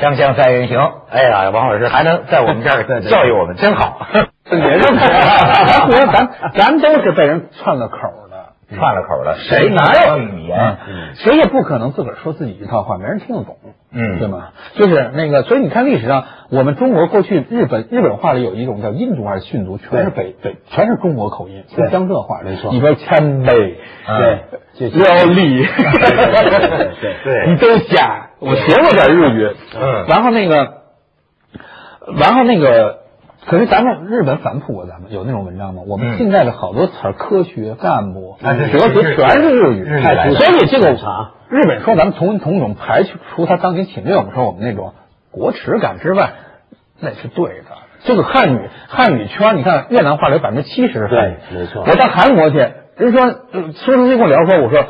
锵锵三人行，哎呀，王老师还能在我们这儿 教育我们，真好。也是，咱咱咱都是被人串了口的，串了口了。谁哪有语言？谁也不可能自个儿说自己一套话，没人听得懂。嗯，对吗？就是那个，所以你看历史上，我们中国过去日本日本话里有一种叫印度还是训读，全是北北，全是中国口音，江浙话，没错。你说谦卑，对，撩力，对对，你都瞎。我学过点日语，嗯，然后那个，然后那个，可是咱们日本反哺过咱们，有那种文章吗？我们近代的好多词儿，科学、干部、哲学，全是日语，所以这个啥？日本说咱们同文同种，排除他当年侵略我们，说我们那种国耻感之外，那是对的。这个汉语汉语圈，你看越南话里有百分之七十对，没错。我到韩国去，人说说出去跟我聊说，我说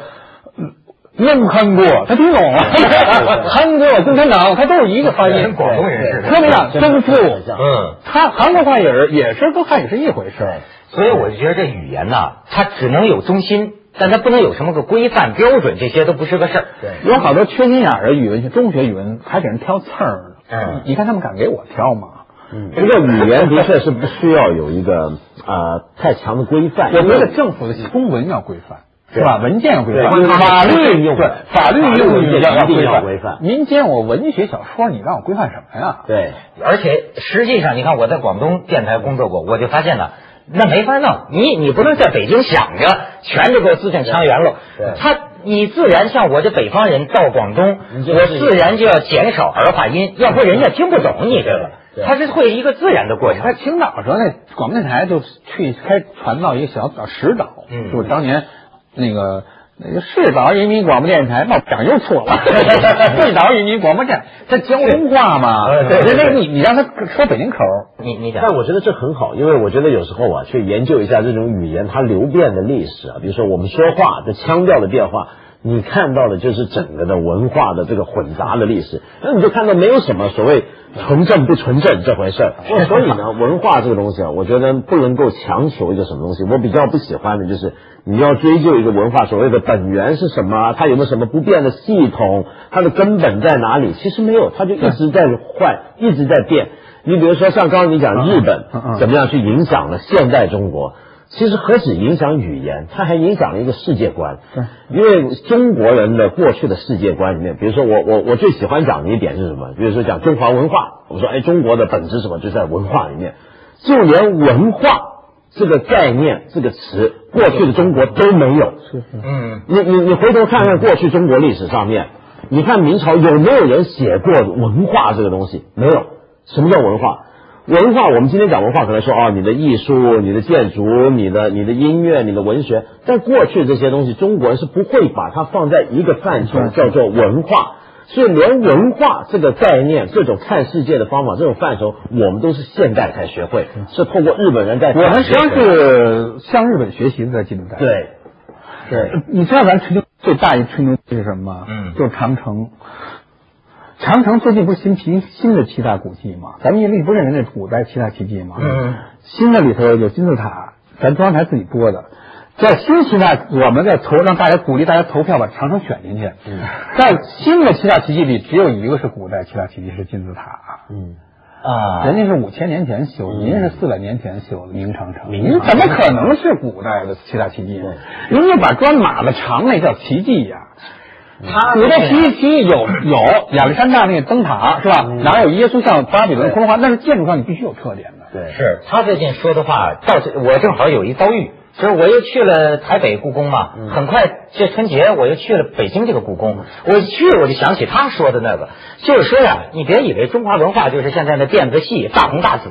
没有看过，他听懂了。韩国共产党，他都是一个发音，广东人似的，特别像，真是嗯，他韩国话也是也是跟汉语是一回事。所以我就觉得这语言呐，它只能有中心。但它不能有什么个规范标准，这些都不是个事儿。对，有好多缺心眼儿的语文，中学语文还给人挑刺儿呢。嗯，你看他们敢给我挑吗？嗯，这个语言的确是不需要有一个呃太强的规范。我觉得政府的公文要规范，是吧？文件规范，法律用对法律用语要要规范。民间我文学小说，你让我规范什么呀？对，而且实际上，你看我在广东电台工作过，我就发现了。那没法弄，你你不能在北京想着全都给我字正腔圆了。他你自然像我这北方人到广东，我自然就要减少儿化音，要不人家听不懂你这个。他是会一个自然的过程。在青岛时候，那广播电台就去开传到一个小岛石岛，就是当年那个。那个市岛人民广播电台，那讲又错了。市岛人民广播站，它交通话嘛。对对对，你你让他说北京口，你你讲。但我觉得这很好，因为我觉得有时候啊，去研究一下这种语言它流变的历史啊，比如说我们说话的腔调的变化。你看到的就是整个的文化的这个混杂的历史，那你就看到没有什么所谓纯正不纯正这回事儿。所以呢，文化这个东西啊，我觉得不能够强求一个什么东西。我比较不喜欢的就是你要追究一个文化所谓的本源是什么，它有没有什么不变的系统，它的根本在哪里？其实没有，它就一直在换，一直在变。你比如说像刚刚你讲日本怎么样去影响了现代中国。其实何止影响语言，它还影响了一个世界观。因为中国人的过去的世界观里面，比如说我我我最喜欢讲的一点是什么？比如说讲中华文化，我说哎，中国的本质什么？就在文化里面。就连文化这个概念这个词，过去的中国都没有。是是。嗯。你你你回头看看过去中国历史上面，你看明朝有没有人写过文化这个东西？没有。什么叫文化？文化，我们今天讲文化，可能说啊，你的艺术、你的建筑、你的你的音乐、你的文学，在过去这些东西，中国人是不会把它放在一个范畴叫做文化，所以连文化这个概念、这种看世界的方法、这种范畴，我们都是现代才学会，是透过日本人在。我们实际上是向日本学习的，在近代。对，对，你知道咱吹牛最大一吹牛是什么吗？嗯，就是长城。长城最近不是新评新的七大古迹吗？咱们一直不认为那是古代七大奇迹吗？嗯，新的里头有金字塔，咱中央台自己播的。在新七大，我们在投让大家鼓励大家投票把长城选进去。嗯，在新的七大奇迹里，只有一个是古代七大奇迹，是金字塔。嗯啊，人家是五千年前修的，您是四百年前修的明长城，您怎么可能是古代的七大奇迹？人家把砖码的长，那叫奇迹呀。他古代奇迹有有亚历山大那个灯塔是吧？哪有耶稣像巴比伦骷髅花？那是建筑上你必须有特点的。对，是他最近说的话，倒是我正好有一遭遇，就是我又去了台北故宫嘛，很快这春节我又去了北京这个故宫，我去我就想起他说的那个，就是说呀，你别以为中华文化就是现在的电子戏大红大紫，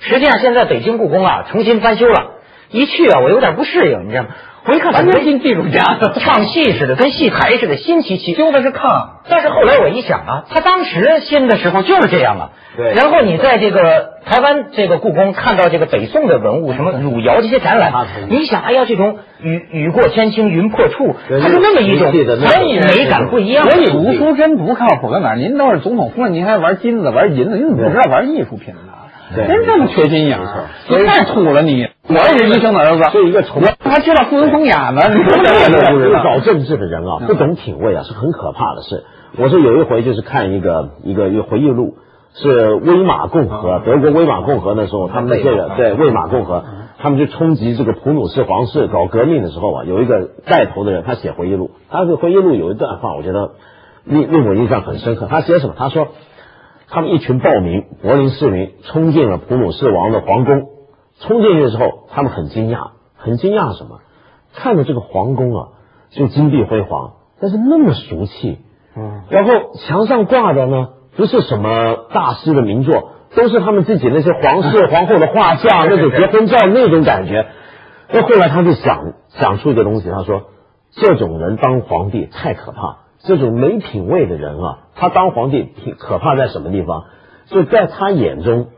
实际上现在北京故宫啊重新翻修了，一去啊我有点不适应，你知道吗？我一看，完全新技术家，唱戏似的，跟戏台似的，新奇奇。修的是炕，但是后来我一想啊，他当时新的时候就是这样啊。对。然后你在这个台湾这个故宫看到这个北宋的文物，什么汝窑这些展览，你想，哎呀，这种雨雨过天青云破处，它是那么一种，所以美感不一样。所以读书真不靠谱在哪儿？您都是总统夫人，您还玩金子、玩银子，您怎么不知道玩艺术品呢？真这么缺心眼儿？你太土了你！我也是医生的儿子，就一个从还 知道傅文风雅呢。你说这个搞政治的人啊，不懂品味啊，是很可怕的事。我是有一回就是看一个一个一个回忆录，是威玛共和，德国威玛共和的时候，他们的这个对威玛共和，他们就冲击这个普鲁士皇室搞革命的时候啊，有一个带头的人，他写回忆录，他的回忆录有一段话，我觉得令令我印象很深刻。他写什么？他说他们一群暴民，柏林市民冲进了普鲁士王的皇宫，冲进去的时候，他们很惊讶，很惊讶什么？看着这个皇宫啊，就金碧辉煌，但是那么俗气。嗯，然后墙上挂的呢，不是什么大师的名作，都是他们自己那些皇室 皇后的画像，那种结婚照那种感觉。那后来他就想想出一个东西，他说这种人当皇帝太可怕，这种没品位的人啊，他当皇帝挺可怕在什么地方？就在他眼中，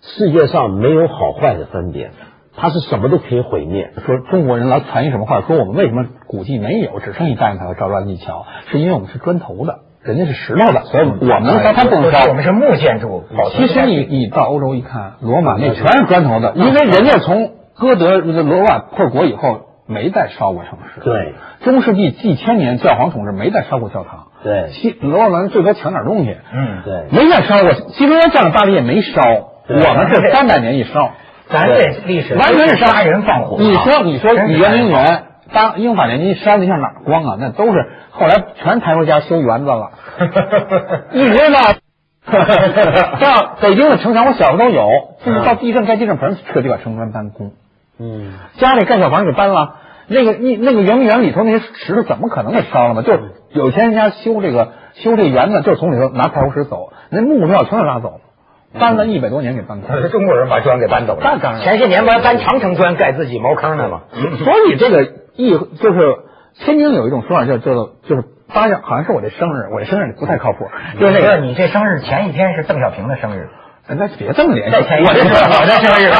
世界上没有好坏的分别。他是什么都可以毁灭。说中国人老传一什么话？说我们为什么古迹没有，只剩一大雁塔和赵庄一桥？是因为我们是砖头的，人家是石头的，所以我们他不能烧。我们是木建筑。其实你你到欧洲一看，罗马那全是砖头的，因为人家从哥德罗马破国以后没再烧过城市。对，中世纪几千年教皇统治没再烧过教堂。对，西罗马人最多抢点东西。嗯，对，没再烧过。西班牙占了巴黎也没烧，我们是三百年一烧。咱这历史完全是杀人放火。你说，你说，圆明园当英法联军烧那下哪光啊？那都是后来全抬回家修园子了。你知道，像北京的城墙，我小时候都有，就是到地震盖地震棚，彻底把城砖搬空。嗯，家里盖小房给搬了。那个一那个圆明园里头那些石头怎么可能给烧了嘛？就是有钱人家修这个修这园子，就是从里头拿太湖石走，那木料全给拉走了。搬了一百多年给搬空，是中国人把砖给搬走了。那当然，前些年不还搬长城砖盖自己茅坑呢吗？所以这个意就是天津有一种说法叫叫做就是八月，好像是我的生日，我的生日不太靠谱。就是那个你这生日前一天是邓小平的生日。那别这么联系，我这是我的生日。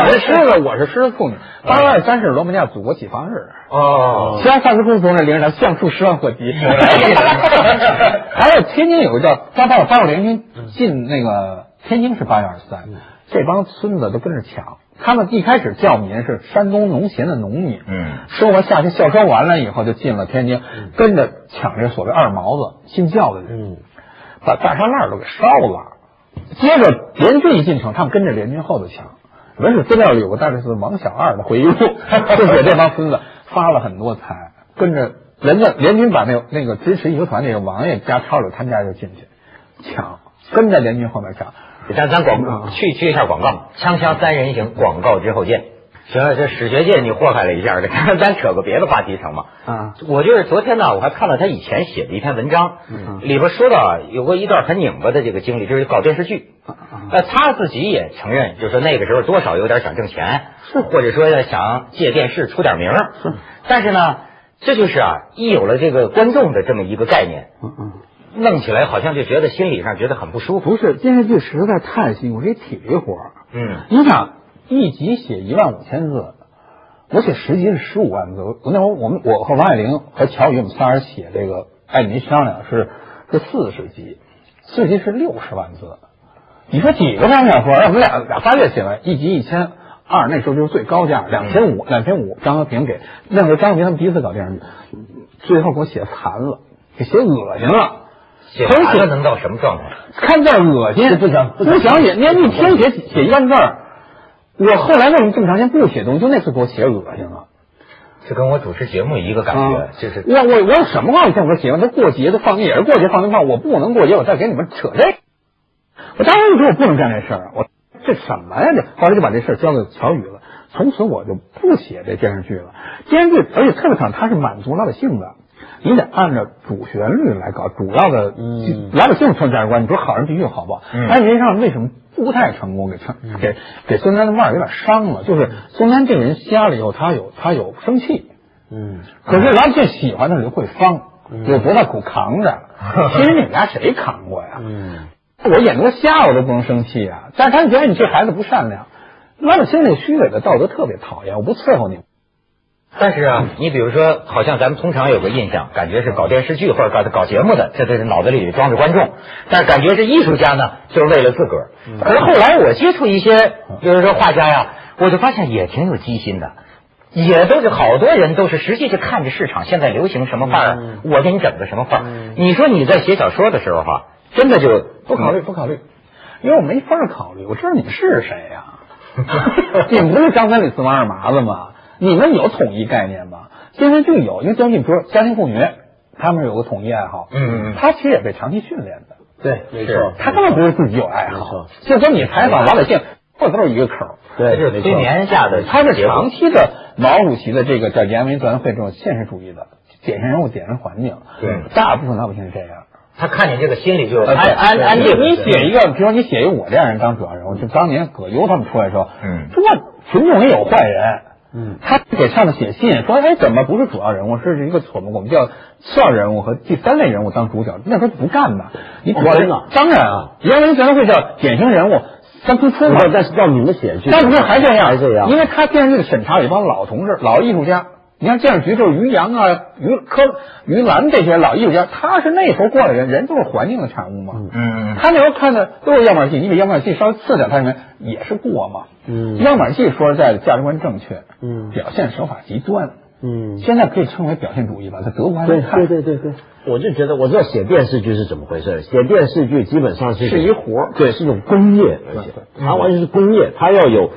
我是狮子，我是狮子处女。八月二十三是罗马尼亚祖国解放日。哦。西安萨斯库从那领上像素十万火急。还有天津有个叫八八八路联军进那个天津是八月二十三，这帮孙子都跟着抢。他们一开始教民是山东农闲的农民，嗯，收完下去校收完了以后就进了天津，跟着抢这所谓二毛子信教的人。嗯。把大栅栏都给烧了，接着联军一进城，他们跟着联军后头抢。文史资料里有个大概是王小二的回忆录，就写这帮孙子发了很多财，跟着人家联军把那个那个支持义和团那个王爷家抄了，他们家就进去抢，跟着联军后面抢。咱咱广告去去一下广告，锵锵三人行，广告之后见。行了，这史学界你祸害了一下，这咱扯个别的话题成吗？啊，我就是昨天呢，我还看到他以前写的一篇文章，里边说到有过一段很拧巴的这个经历，就是搞电视剧。呃，他自己也承认，就是说那个时候多少有点想挣钱，或者说要想借电视出点名。是，但是呢，这就是啊，一有了这个观众的这么一个概念，嗯嗯，弄起来好像就觉得心理上觉得很不舒服。不是电视剧实在太辛苦，是体力活。嗯，你想。一集写一万五千字，我写十集是十五万字。我那会儿我们我和王爱玲和乔宇我们仨人写这个，爱，你商量是是四十集，四十集是六十万字。你说几个张小说？让我们俩俩仨月写完一集一千二，那时候就是最高价，两千五两千五。张和平给那时候张和平他们第一次搞电视剧，最后给我写残了，给写恶心了。写残了能到什么状态？看这恶心，不想不想写，连一天写写一万字。我后来为什么这么长时间不写东西？就那次给我写恶心了，就跟我主持节目一个感觉，就是我我我有什么话你跟我说写？他过节都放也是过节放鞭炮，我不能过节，我再给你们扯这。我当时就说我不能干这事儿，我这什么呀？这后来就把这事儿交给乔宇了。从此我就不写这电视剧了。电视剧而且特别长，它是满足老百姓的，你得按照主旋律来搞，主要的老百姓成价值观。你说好人必须好不好？但实际上为什么？不太成功，给成给给孙丹的腕儿有点伤了。就是孙丹这个人瞎了以后，他有他有生气，嗯，可是老百姓喜欢他就会方，有多大苦扛着。其实你们家谁扛过呀？嗯，我眼睛瞎我都不能生气啊。但是他觉得你这孩子不善良，老百姓那虚伪的道德特别讨厌，我不伺候你。但是啊，你比如说，好像咱们通常有个印象，感觉是搞电视剧或者搞搞节目的，这这脑子里装着观众。但是感觉这艺术家呢，就是为了自个儿。可是后来我接触一些，比如说画家呀，我就发现也挺有机心的。也都是好多人都是实际是看着市场现在流行什么范儿，我给你整个什么范儿。你说你在写小说的时候哈，真的就不考虑不考虑，因为我没法考虑，我知道你们是谁呀？你们不是张三李四王二麻子吗？你们有统一概念吗？电视剧有，因为电视剧比如说家庭妇女，他们有个统一爱好，嗯嗯，他其实也被长期训练的，对，没错，他根本不是自己有爱好，就跟你采访老百姓，或者都是一个口，对，就是催眠下的，他是长期的毛主席的这个叫言为团会这种现实主义的典型人物、典型环境，对，大部分老百姓是这样。他看你这个心里就安安安定。你写一个，比如说你写一个我这样人当主要人物，就当年葛优他们出来的时候，嗯，这群众也有坏人，嗯，他给上面写信说，哎，怎么不是主要人物，是一个我们我们叫次要人物和第三类人物当主角，那时候不干的。你主要人啊，当然啊，原文全会叫典型人物三突出嘛，但是到你们写去，但不是还这样，还这样，因为他电视剧的审查有一帮老同志、老艺术家。你看电视局就是于洋啊、于科、于兰这些老艺术家，他是那时候过来人，人都是环境的产物嘛。嗯，他那时候看的都是样板戏，你比样板戏稍微次点，他认为也是过嘛。嗯，样板戏说实在的，价值观正确，嗯，表现手法极端，嗯，现在可以称为表现主义吧，在德国还对对对对对，我就觉得我知道写电视剧是怎么回事，写电视剧基本上是是一活对，是一种工业，而且它完全是工业，它要有。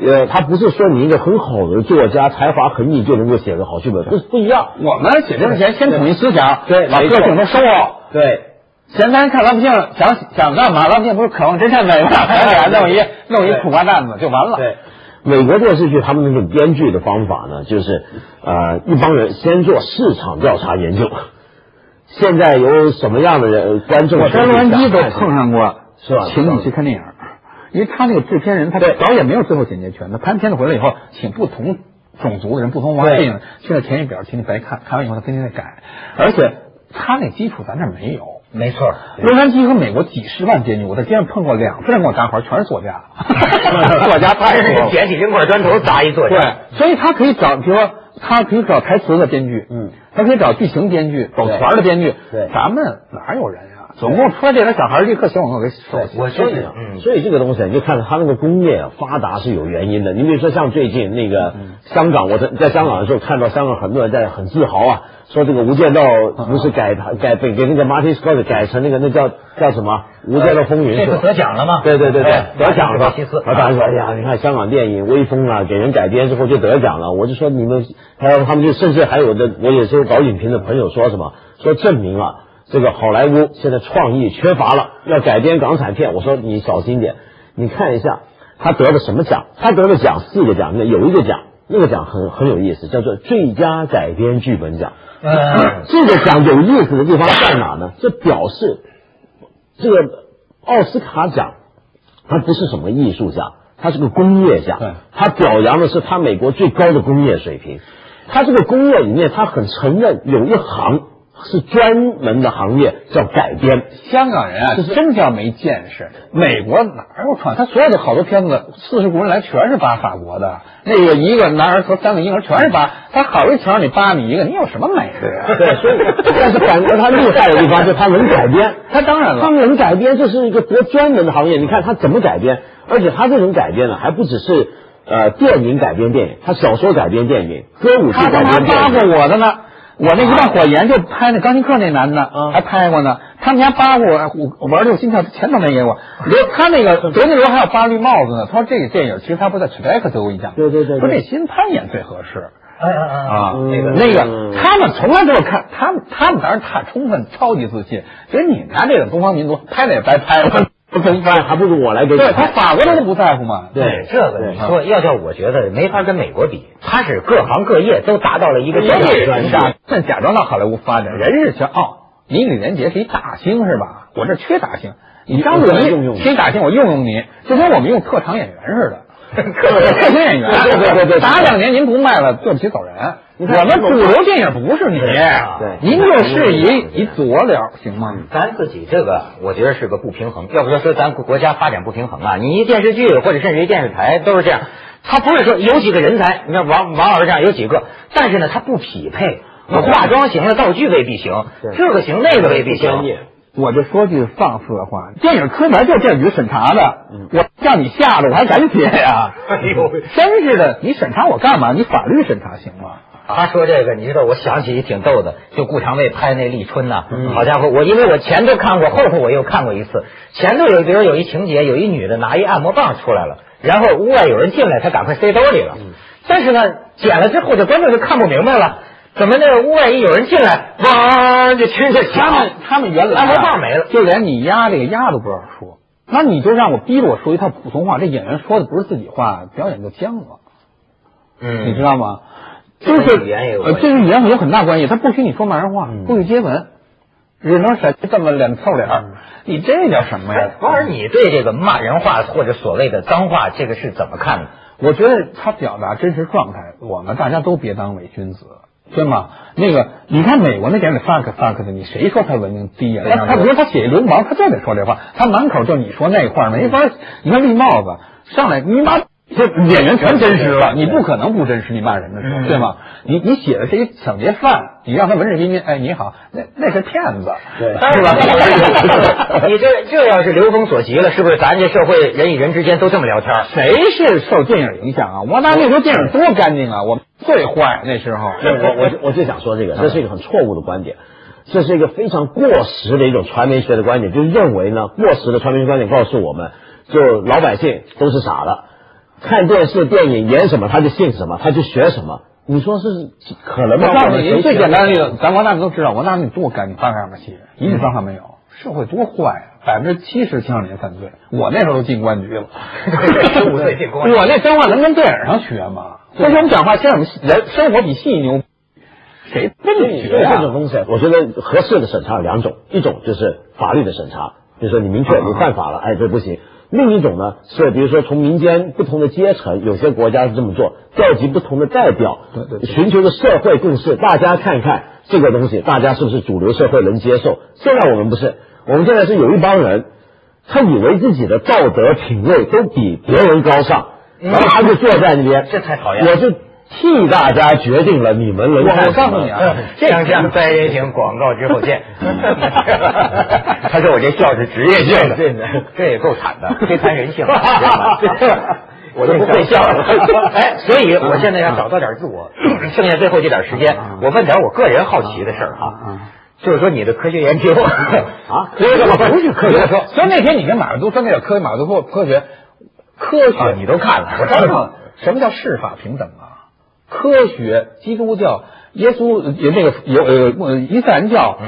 呃，他不是说你一个很好的作家，才华横溢就能够写个好剧本，不不一样。我们写之前先统一思想，对，把个性都收好。对，现在看老百姓想想干嘛？老百姓不是渴望真善美吗？咱俩弄一弄一苦瓜蛋子就完了。对，美国电视剧他们那种编剧的方法呢，就是呃一帮人先做市场调查研究，现在有什么样的人观众？我在洛杉矶都碰上过，是吧？请你去看电影。因为他那个制片人，他导演没有最后剪接权，他拍片子回来以后，请不同种族的人、不同文化背景，现在填一表，请你白看，看完以后他天天在改，而且他那基础咱这没有。没错，洛杉矶和美国几十万编剧，我在街上碰过两次人跟我搭伙，全是作家，作家他是，捡起扔块砖头砸一作家。对，所以他可以找，比如说他可以找台词的编剧，嗯，他可以找剧情编剧、走团的编剧，对，咱们哪有人呀？总共出来这点小孩立刻写广告给收。我所以，嗯，所以这个东西你就看他那个工业发达是有原因的。你比如说像最近那个香港，我在在香港的时候看到香港很多人在很自豪啊，说这个《无间道》不是改改被给那个 Martin Scott 改成那个那叫叫什么《无间道风云》这个得奖了吗？对对对对，得奖了。西斯，然后大家说，哎呀，你看香港电影威风啊，给人改编之后就得奖了。我就说你们，还有他们就甚至还有的，我也是搞影评的朋友说什么，说证明啊。这个好莱坞现在创意缺乏了，要改编港产片。我说你小心点，你看一下他得了什么奖？他得了奖四个奖，那有一个奖，那个奖很很有意思，叫做最佳改编剧本奖。嗯，这个奖有意思的地方在哪呢？这表示这个奥斯卡奖它不是什么艺术奖，它是个工业奖。对，它表扬的是它美国最高的工业水平。它这个工业里面，它很承认有一行。是专门的行业叫改编。香港人啊，真叫没见识。美国哪有创？他所有的好多片子，《四十国人来》全是扒法国的。那个一个男儿和三个婴儿全是扒，他好容易瞧上你扒你一个，你有什么美的呀？对，所以但是感觉他厉害的地方，就他能改编。他当然了，他能改编，这是一个多专门的行业。你看他怎么改编，而且他这种改编呢，还不只是呃电影改编电影，他小说改编电影，歌舞剧改编电影。他扒过我的呢。我那一段火焰就拍那钢琴课那男的，还拍过呢。他们家扒过我，我玩这个心跳，钱都没给我。他那个 德尼罗还要扒绿帽子呢。他说这个电影其实他不在史莱克得过一奖。对对对，说这新潘演最合适。嗯嗯嗯啊，那个那个，他们从来都是看他们，他们当然太充分，超级自信。所以你拿这个东方民族拍的也白拍了。不分翻，还不如我来给你。对他法国人都不在乎嘛。对这个你说要叫我觉得没法跟美国比，他是各行各业都达到了一个专业专家。现假装到好莱坞发展，人是骄傲，你李连杰是一大星是吧？我这缺大星，你张鲁一缺大星，我用用你，就跟我们用特长演员似的。特型演员，对对对对，打两年您不卖了，对不起走人。我们主流电影不是你，对，您就是一一佐料，行吗？咱自己这个，我觉得是个不平衡。要不说说咱国家发展不平衡啊，你一电视剧或者甚至一电视台都是这样，他不是说有几个人才，你看王王老师这样有几个，但是呢，他不匹配。我化妆行了，道具未必行，这个行那个未必行。我就说句放肆的话，电影科门就是电影局审查的，我让你下的，我还敢写呀？哎呦，真是的，你审查我干嘛？你法律审查行吗？他说这个，你知道，我想起一挺逗的，就顾长卫拍那立春呐，好家伙，我因为我前头看过，后头我又看过一次。前头有，比如有一情节，有一女的拿一按摩棒出来了，然后屋外有人进来，她赶快塞兜里了。但是呢，剪了之后，这观众就看不明白了，怎么那个屋外一有人进来，汪就听着他们他们原来按摩棒没了，就连你丫这个丫都不让说，那你就让我逼着我说一套普通话，这演员说的不是自己话，表演就僵了。嗯，你知道吗？就是语言也有，呃，这个语言有很大关系。他不许你说骂人话，不许接吻，只能是这么脸凑脸你这叫什么呀？王儿，你对这个骂人话或者所谓的脏话，这个是怎么看的？我觉得他表达真实状态，我们大家都别当伪君子，对吗？那个，你看美国那点的 fuck fuck 的，你谁说他文明低呀？他他比如他写流氓，他就得说这话，他满口就你说那话没法。你看绿帽子上来，你妈。这演员全真实了，你不可能不真实。你骂人的时候，对吗？你你写的是一抢劫犯，你让他文质彬彬，哎，你好，那那是骗子，对，是吧？你这这要是流风所及了，是不是咱这社会人与人之间都这么聊天？谁是受电影影响啊？我那那时候电影多干净啊，我最坏那时候。我我我就想说这个，这是一个很错误的观点，这是一个非常过时的一种传媒学的观点，就是认为呢，过时的传媒学观点告诉我们，就老百姓都是傻的。看电视、电影演什么，他就信什么，他就学什么。你说是可能吗？我告诉你，最简单的例子，咱王大哥都知道，王大哥你多干净，脏上面戏，一句脏话没有。社会多坏啊，百分之七十青少年犯罪。我那时候都进公安局了，十五岁进公安。我那脏话能跟电影上学吗？但是我们讲话，现在我们人生活比戏牛，谁跟你学这种东西？我觉得合适的审查有两种，一种就是法律的审查，比如说你明确你犯法了，哎，这不行。另一种呢是，比如说从民间不同的阶层，有些国家是这么做，调集不同的代表，对对，寻求的社会共识，大家看看这个东西，大家是不是主流社会能接受？现在我们不是，我们现在是有一帮人，他以为自己的道德品位都比别人高尚，然后他就坐在那边，这太讨厌，我就。替大家决定了你们能看我告诉你啊，这样这样，三人行广告之后见。他说我这笑是职业性的，这也够惨的，非谈人性。我都不会笑了。哎，所以我现在要找到点自我，剩下最后这点时间，我问点我个人好奇的事儿哈。就是说你的科学研究啊，不是科学说，所以那天你跟马未都说那个科学，马未都说科学，科学你都看了，我知道什么叫世法平等啊？科学，基督教、耶稣也那个有呃伊斯兰教，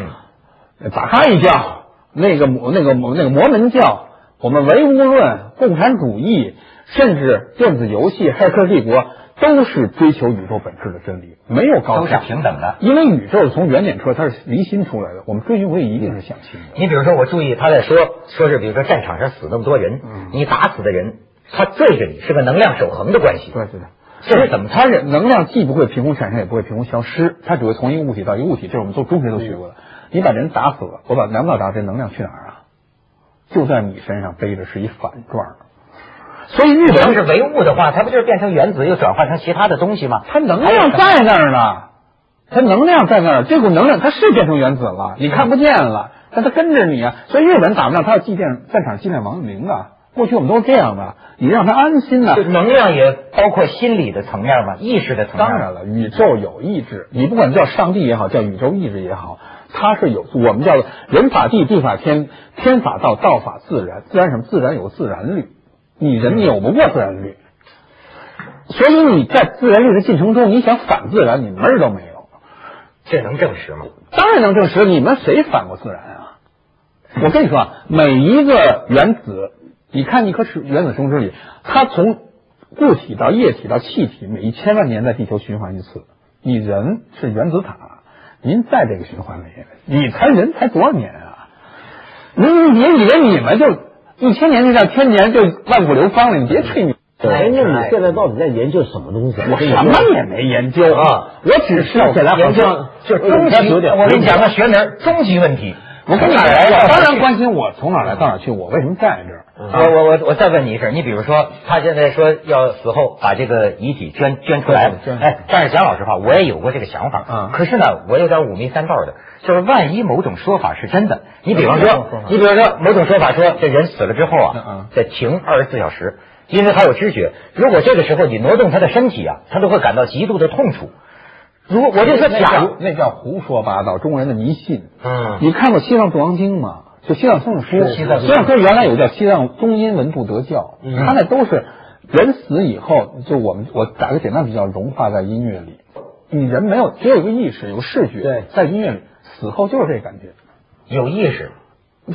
嗯，法哈伊教，那个那个那个摩门教，我们唯物论、共产主义，甚至电子游戏、骇客帝国，都是追求宇宙本质的真理，没有高下，都是平等的。因为宇宙从原点出来，它是离心出来的，我们追寻唯一定是向心的。你比如说，我注意他在说，说是比如说战场上死那么多人，你打死的人，他对着你是个能量守恒的关系。对对的。这是怎么？它是能量既不会凭空产生，也不会凭空消失，它只会从一个物体到一个物体。这是我们做中学都学过的。你把人打死了，我把两道打，这能量去哪儿啊？就在你身上背着是一反转。所以日本要是唯物的话，它不就是变成原子又转化成其他的东西吗？它能量在那儿呢，它能量在那儿，这股能量它是变成原子了，你看不见了，但它跟着你啊。所以日本打不仗，它要祭奠战场祭奠亡灵啊。过去我们都是这样的，你让他安心呢。能量也包括心理的层面吧，意识的层面。当然了，宇宙有意志，你不管叫上帝也好，叫宇宙意志也好，它是有我们叫做人法地，地法天，天法道，道法自然。自然什么？自然有自然律，你人扭不过自然律，所以你在自然律的进程中，你想反自然，你门儿都没有。这能证实吗？当然能证实。你们谁反过自然啊？我跟你说啊，每一个原子。你看一颗是原子生质里，它从固体到液体到气体，每一千万年在地球循环一次。你人是原子塔，您在这个循环里，你才人才多少年啊？您别以为你们就一千年就叫千年就万古流芳了，你别吹牛。哎，那你现在到底在研究什么东西？我什么也没研究啊，我只是研究就是终极。我给你讲个学名，终极问题。我跟你哪来的？当然关心我从哪来到哪去，我为什么在这儿？我我我我再问你一事，你比如说，他现在说要死后把这个遗体捐捐出来，哎，但是讲老实话，我也有过这个想法，嗯，可是呢，我有点五迷三道的，就是万一某种说法是真的，你比方说，你比方说某种说法说这人死了之后啊，得停二十四小时，因为他有知觉，如果这个时候你挪动他的身体啊，他都会感到极度的痛楚。如果我就说，假如那叫胡说八道，中国人的迷信。嗯，你看过《西藏度王经》吗？就西藏僧书，西藏书原来有叫西藏中阴文度德教，他那都是人死以后，就我们我打个简单比较，融化在音乐里。你人没有只有一个意识，有个视觉，对，在音乐里，死后就是这感觉，有意识，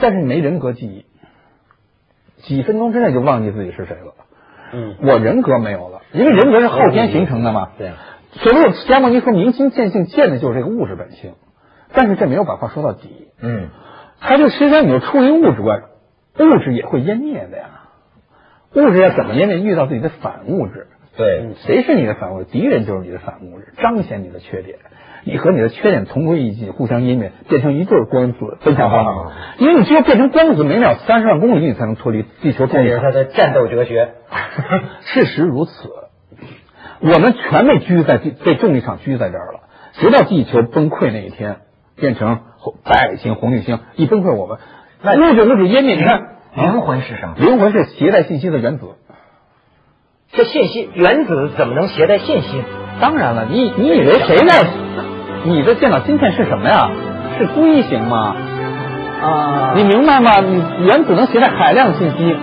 但是你没人格记忆，几分钟之内就忘记自己是谁了。嗯，我人格没有了，因为人格是后天形成的嘛。对，所谓迦摩尼说明心见性，见的就是这个物质本性，但是这没有把话说到底。嗯。他就实际上你就出于物质观，物质也会湮灭的呀。物质要怎么湮灭？遇到自己的反物质。对，谁是你的反物质？敌人就是你的反物质，彰显你的缺点。你和你的缺点同归于尽，互相湮灭，变成一对光子，分享光芒。因为你只有变成光子，每秒三十万公里，你才能脱离地球。这是他的战斗哲学。事实如此，我们全被拘在被重力场拘在这儿了，直到地球崩溃那一天，变成。白矮星、红巨星一崩溃，我们那物质物质湮灭。你看，灵魂是什么？灵魂是携带信息的原子。这信息原子怎么能携带信息？当然了，你你以为谁在？你的电脑芯片是什么呀？是硅型吗？啊，你明白吗？你原子能携带海量信息。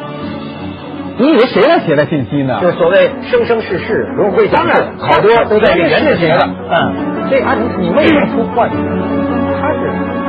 你以为谁来写的信息呢？就所谓生生世世轮回。当然，好多都在这原子学的。嗯，这啊，你你为什么出幻觉？他是。